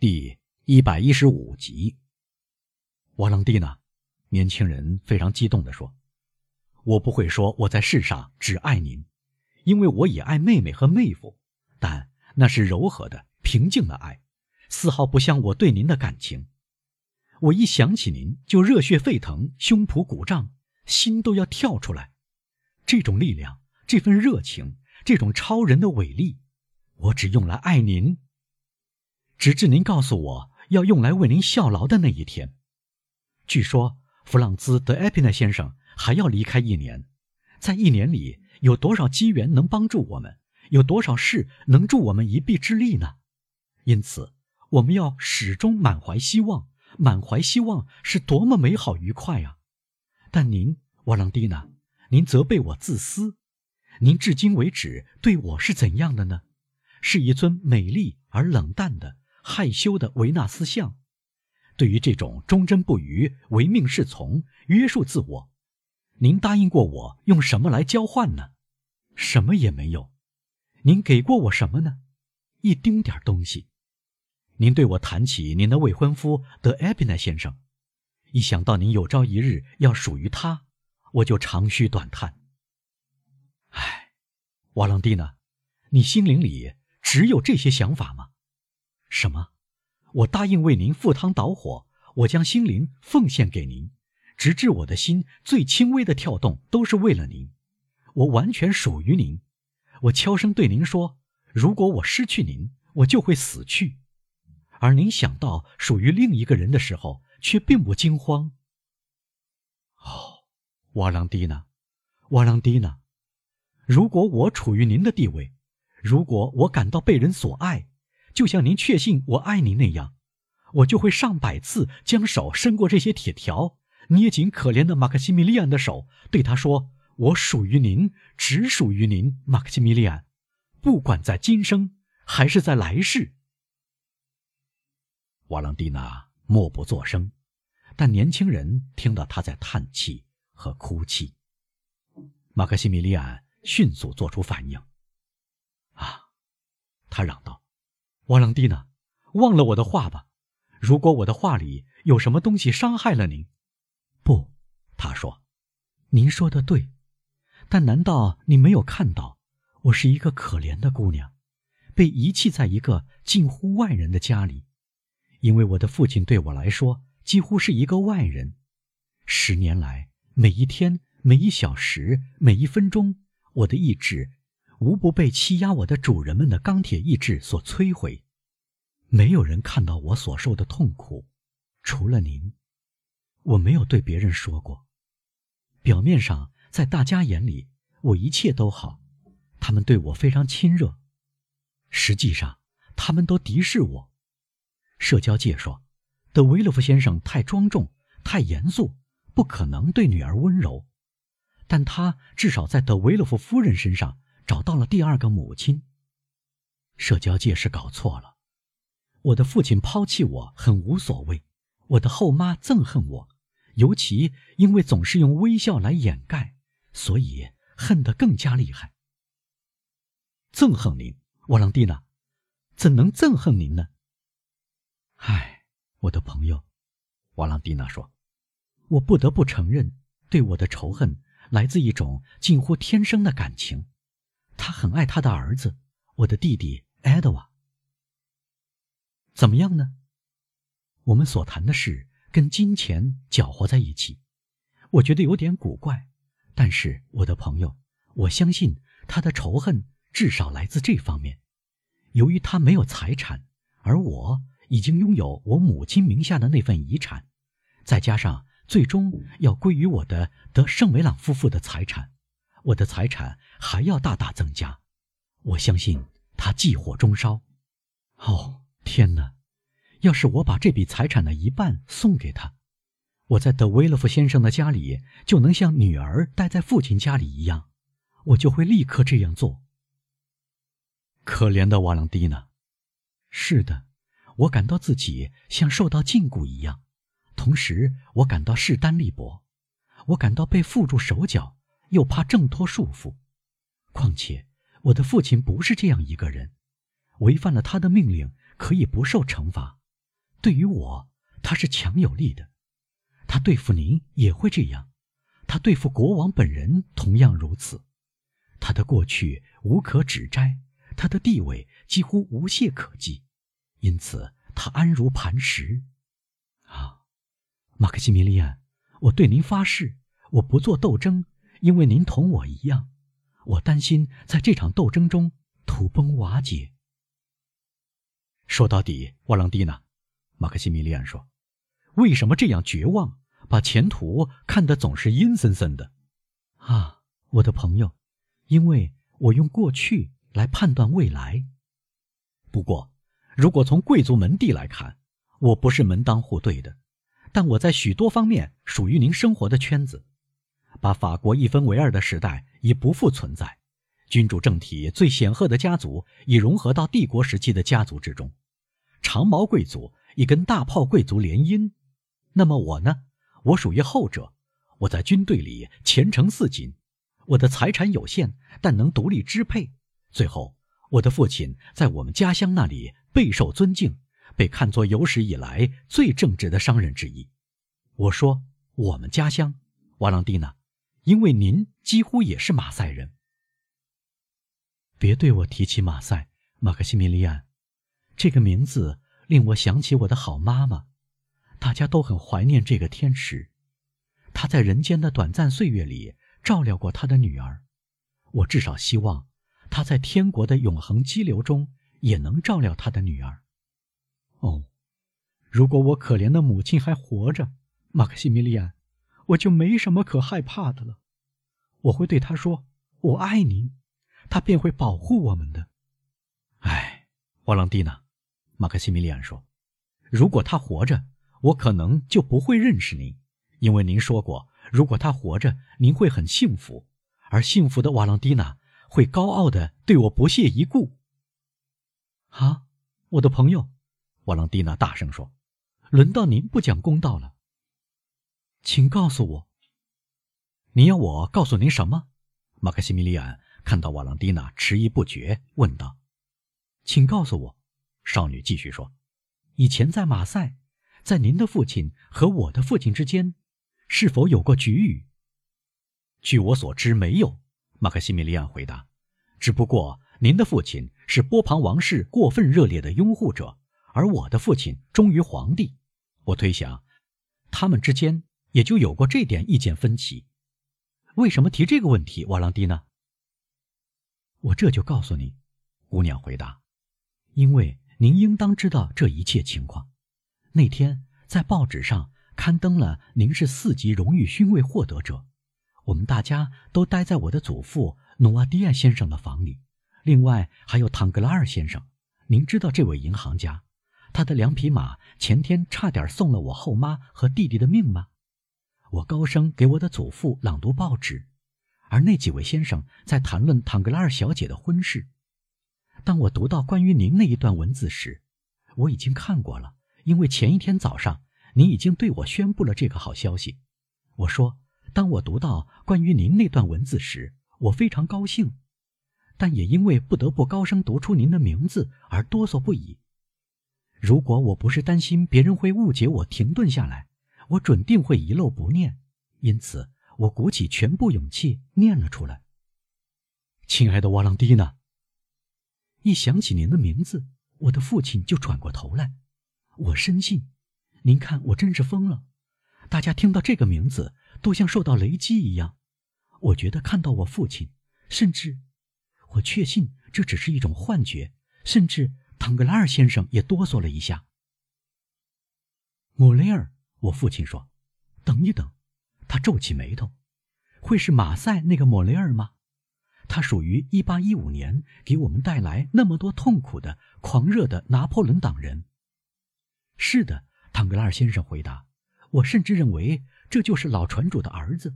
第一百一十五集。瓦朗蒂娜，年轻人非常激动地说：“我不会说我在世上只爱您，因为我也爱妹妹和妹夫，但那是柔和的、平静的爱，丝毫不像我对您的感情。我一想起您就热血沸腾，胸脯鼓胀，心都要跳出来。这种力量，这份热情，这种超人的伟力，我只用来爱您。”直至您告诉我要用来为您效劳的那一天。据说弗朗兹·德埃皮奈先生还要离开一年，在一年里有多少机缘能帮助我们？有多少事能助我们一臂之力呢？因此，我们要始终满怀希望。满怀希望是多么美好愉快啊！但您，瓦朗蒂娜，您责备我自私。您至今为止对我是怎样的呢？是一尊美丽而冷淡的。害羞的维纳斯像，对于这种忠贞不渝、唯命是从、约束自我，您答应过我用什么来交换呢？什么也没有。您给过我什么呢？一丁点东西。您对我谈起您的未婚夫德埃比奈先生，一想到您有朝一日要属于他，我就长吁短叹。唉，瓦朗蒂娜，你心灵里只有这些想法吗？什么？我答应为您赴汤蹈火，我将心灵奉献给您，直至我的心最轻微的跳动都是为了您。我完全属于您。我悄声对您说：如果我失去您，我就会死去。而您想到属于另一个人的时候，却并不惊慌。哦，瓦朗蒂娜，瓦朗蒂娜，如果我处于您的地位，如果我感到被人所爱。就像您确信我爱您那样，我就会上百次将手伸过这些铁条，捏紧可怜的马克西米利安的手，对他说：“我属于您，只属于您，马克西米利安，不管在今生还是在来世。”瓦朗蒂娜默不作声，但年轻人听到他在叹气和哭泣。马克西米利安迅速做出反应：“啊！”他嚷道。瓦朗蒂娜，忘了我的话吧。如果我的话里有什么东西伤害了您，不，他说，您说的对。但难道你没有看到，我是一个可怜的姑娘，被遗弃在一个近乎外人的家里？因为我的父亲对我来说几乎是一个外人。十年来，每一天、每一小时、每一分钟，我的意志。无不被欺压我的主人们的钢铁意志所摧毁。没有人看到我所受的痛苦，除了您。我没有对别人说过。表面上，在大家眼里，我一切都好，他们对我非常亲热。实际上，他们都敌视我。社交界说，德维洛夫先生太庄重、太严肃，不可能对女儿温柔。但他至少在德维洛夫夫人身上。找到了第二个母亲。社交界是搞错了。我的父亲抛弃我很无所谓，我的后妈憎恨我，尤其因为总是用微笑来掩盖，所以恨得更加厉害。憎恨您，瓦朗蒂娜，怎能憎恨您呢？唉，我的朋友，瓦朗蒂娜说，我不得不承认，对我的仇恨来自一种近乎天生的感情。他很爱他的儿子，我的弟弟埃德瓦。怎么样呢？我们所谈的事跟金钱搅和在一起，我觉得有点古怪。但是，我的朋友，我相信他的仇恨至少来自这方面。由于他没有财产，而我已经拥有我母亲名下的那份遗产，再加上最终要归于我的德圣梅朗夫妇的财产。我的财产还要大大增加，我相信他忌火中烧。哦，天哪！要是我把这笔财产的一半送给他，我在德维勒夫先生的家里就能像女儿待在父亲家里一样，我就会立刻这样做。可怜的瓦朗蒂娜，是的，我感到自己像受到禁锢一样，同时我感到势单力薄，我感到被缚住手脚。又怕挣脱束缚，况且我的父亲不是这样一个人，违反了他的命令可以不受惩罚，对于我，他是强有力的。他对付您也会这样，他对付国王本人同样如此。他的过去无可指摘，他的地位几乎无懈可击，因此他安如磐石。啊，马克西米利安，我对您发誓，我不做斗争，因为您同我一样。我担心在这场斗争中土崩瓦解。说到底，瓦朗蒂娜，马克西米利安说。为什么这样绝望，把前途看得总是阴森森的？啊，我的朋友，因为我用过去来判断未来。不过，如果从贵族门第来看，我不是门当户对的，但我在许多方面属于您生活的圈子。把法国一分为二的时代已不复存在，君主政体最显赫的家族已融合到帝国时期的家族之中，长毛贵族已跟大炮贵族联姻。那么我呢？我属于后者。我在军队里前程似锦，我的财产有限，但能独立支配。最后，我的父亲在我们家乡那里备受尊敬，被看作有史以来最正直的商人之一。我说我们家乡，瓦朗蒂娜，因为您几乎也是马赛人。别对我提起马赛，马克西米利安，这个名字令我想起我的好妈妈。大家都很怀念这个天使，他在人间的短暂岁月里照料过他的女儿。我至少希望他在天国的永恒激流中也能照料他的女儿。哦，如果我可怜的母亲还活着，马克西米利安，我就没什么可害怕的了。我会对他说：“我爱您。”他便会保护我们的。哎，瓦朗蒂娜，马克西米利安说：“如果他活着。”我可能就不会认识您，因为您说过，如果他活着，您会很幸福，而幸福的瓦朗蒂娜会高傲的对我不屑一顾。啊，我的朋友，瓦朗蒂娜大声说：“轮到您不讲公道了，请告诉我，您要我告诉您什么？”马克西米利安看到瓦朗蒂娜迟疑不决，问道：“请告诉我。”少女继续说：“以前在马赛。”在您的父亲和我的父亲之间，是否有过局域？据我所知，没有。马克西米利安回答。只不过您的父亲是波旁王室过分热烈的拥护者，而我的父亲忠于皇帝。我推想，他们之间也就有过这点意见分歧。为什么提这个问题，瓦朗蒂呢？我这就告诉你，姑娘回答。因为您应当知道这一切情况。那天在报纸上刊登了您是四级荣誉勋位获得者，我们大家都待在我的祖父努瓦迪亚先生的房里，另外还有唐格拉尔先生。您知道这位银行家，他的两匹马前天差点送了我后妈和弟弟的命吗？我高声给我的祖父朗读报纸，而那几位先生在谈论唐格拉尔小姐的婚事。当我读到关于您那一段文字时，我已经看过了。因为前一天早上，您已经对我宣布了这个好消息。我说，当我读到关于您那段文字时，我非常高兴，但也因为不得不高声读出您的名字而哆嗦不已。如果我不是担心别人会误解我停顿下来，我准定会遗漏不念。因此，我鼓起全部勇气念了出来：“亲爱的瓦朗蒂娜。”一想起您的名字，我的父亲就转过头来。我深信，您看我真是疯了。大家听到这个名字，都像受到雷击一样。我觉得看到我父亲，甚至我确信这只是一种幻觉。甚至唐格拉尔先生也哆嗦了一下。莫雷尔，我父亲说：“等一等。”他皱起眉头：“会是马赛那个莫雷尔吗？他属于1815年给我们带来那么多痛苦的狂热的拿破仑党人。”是的，唐格拉尔先生回答。我甚至认为这就是老船主的儿子。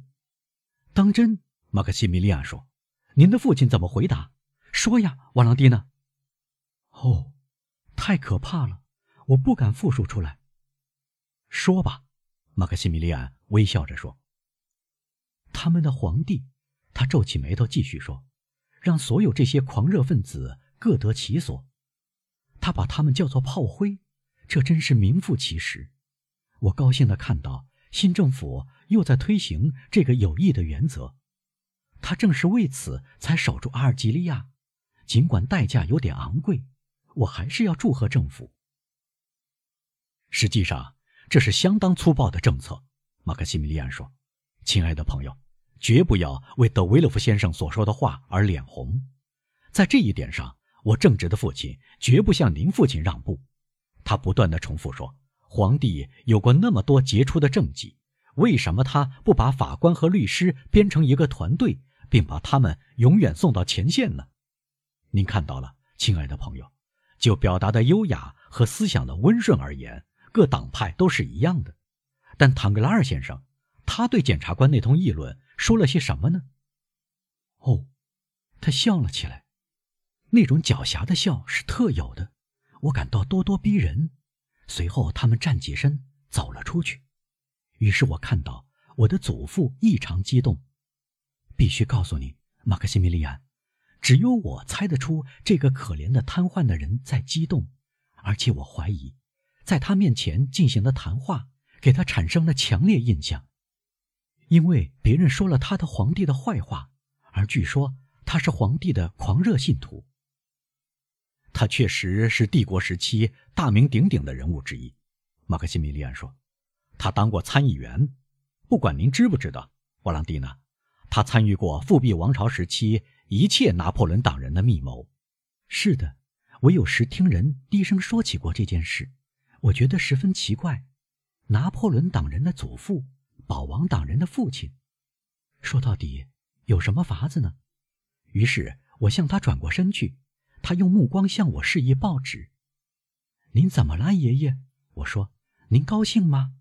当真？马克西米利亚说。您的父亲怎么回答？说呀，瓦朗蒂娜。哦，太可怕了，我不敢复述出来。说吧，马克西米利亚微笑着说。他们的皇帝，他皱起眉头继续说，让所有这些狂热分子各得其所。他把他们叫做炮灰。这真是名副其实。我高兴地看到新政府又在推行这个有益的原则，他正是为此才守住阿尔及利亚，尽管代价有点昂贵，我还是要祝贺政府。实际上，这是相当粗暴的政策。马克西米利安说：“亲爱的朋友，绝不要为德维勒夫先生所说的话而脸红。在这一点上，我正直的父亲绝不向您父亲让步。他不断的重复说，皇帝有过那么多杰出的政绩，为什么他不把法官和律师编成一个团队，并把他们永远送到前线呢？您看到了，亲爱的朋友，就表达的优雅和思想的温顺而言，各党派都是一样的。”但唐格拉尔先生，他对检察官那通议论说了些什么呢？哦，他笑了起来，那种狡黠的笑是特有的，我感到咄咄逼人。随后，他们站起身走了出去。于是我看到我的祖父异常激动。必须告诉你，马克西米利安，只有我猜得出这个可怜的瘫痪的人在激动，而且我怀疑，在他面前进行的谈话。给他产生了强烈印象，因为别人说了他的皇帝的坏话，而据说他是皇帝的狂热信徒。他确实是帝国时期大名鼎鼎的人物之一，马克西米利安说，他当过参议员，不管您知不知道，瓦朗蒂娜，他参与过复辟王朝时期一切拿破仑党人的密谋。是的，我有时听人低声说起过这件事，我觉得十分奇怪。拿破仑党人的祖父，保王党人的父亲，说到底有什么法子呢？于是我向他转过身去，他用目光向我示意报纸。您怎么了，爷爷？我说，您高兴吗？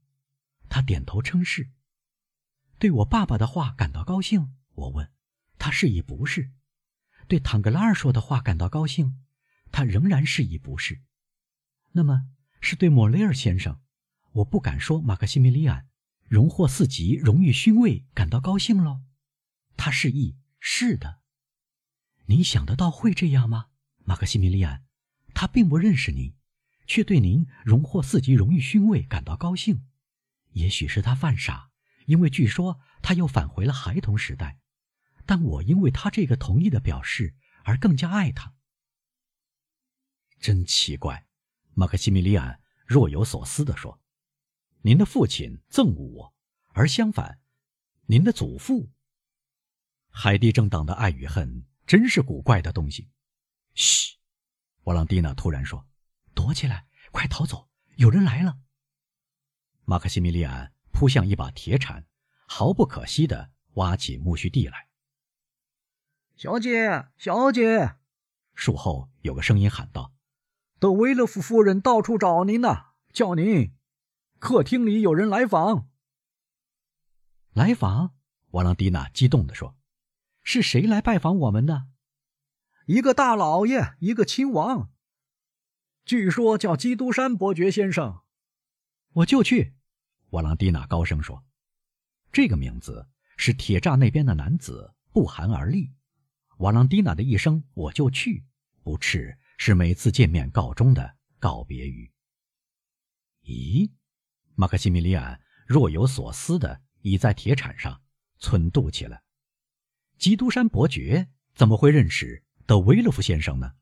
他点头称是。对我爸爸的话感到高兴？我问。他示意不是。对唐格拉尔说的话感到高兴？他仍然示意不是。那么是对莫雷尔先生？我不敢说马克西米利安荣获四级荣誉勋位感到高兴喽，他示意是的。您想得到会这样吗，马克西米利安？他并不认识您，却对您荣获四级荣誉勋位感到高兴。也许是他犯傻，因为据说他又返回了孩童时代。但我因为他这个同意的表示而更加爱他。真奇怪，马克西米利安若有所思地说。您的父亲憎恶我，而相反，您的祖父。海地政党的爱与恨真是古怪的东西。嘘，瓦朗蒂娜突然说：“躲起来，快逃走，有人来了。”马克西米利安扑向一把铁铲，毫不可惜地挖起苜蓿地来。小姐，小姐，树后有个声音喊道：“德维勒夫夫人到处找您呢，叫您。”客厅里有人来访。来访？瓦朗蒂娜激动地说：“是谁来拜访我们呢？”一个大老爷，一个亲王。据说叫基督山伯爵先生。我就去。瓦朗蒂娜高声说：“这个名字使铁栅那边的男子不寒而栗。”瓦朗蒂娜的一声“我就去”，不啻是每次见面告终的告别语。咦？马克西米利安若有所思地倚在铁铲上，忖度起来：基督山伯爵怎么会认识德维勒夫先生呢？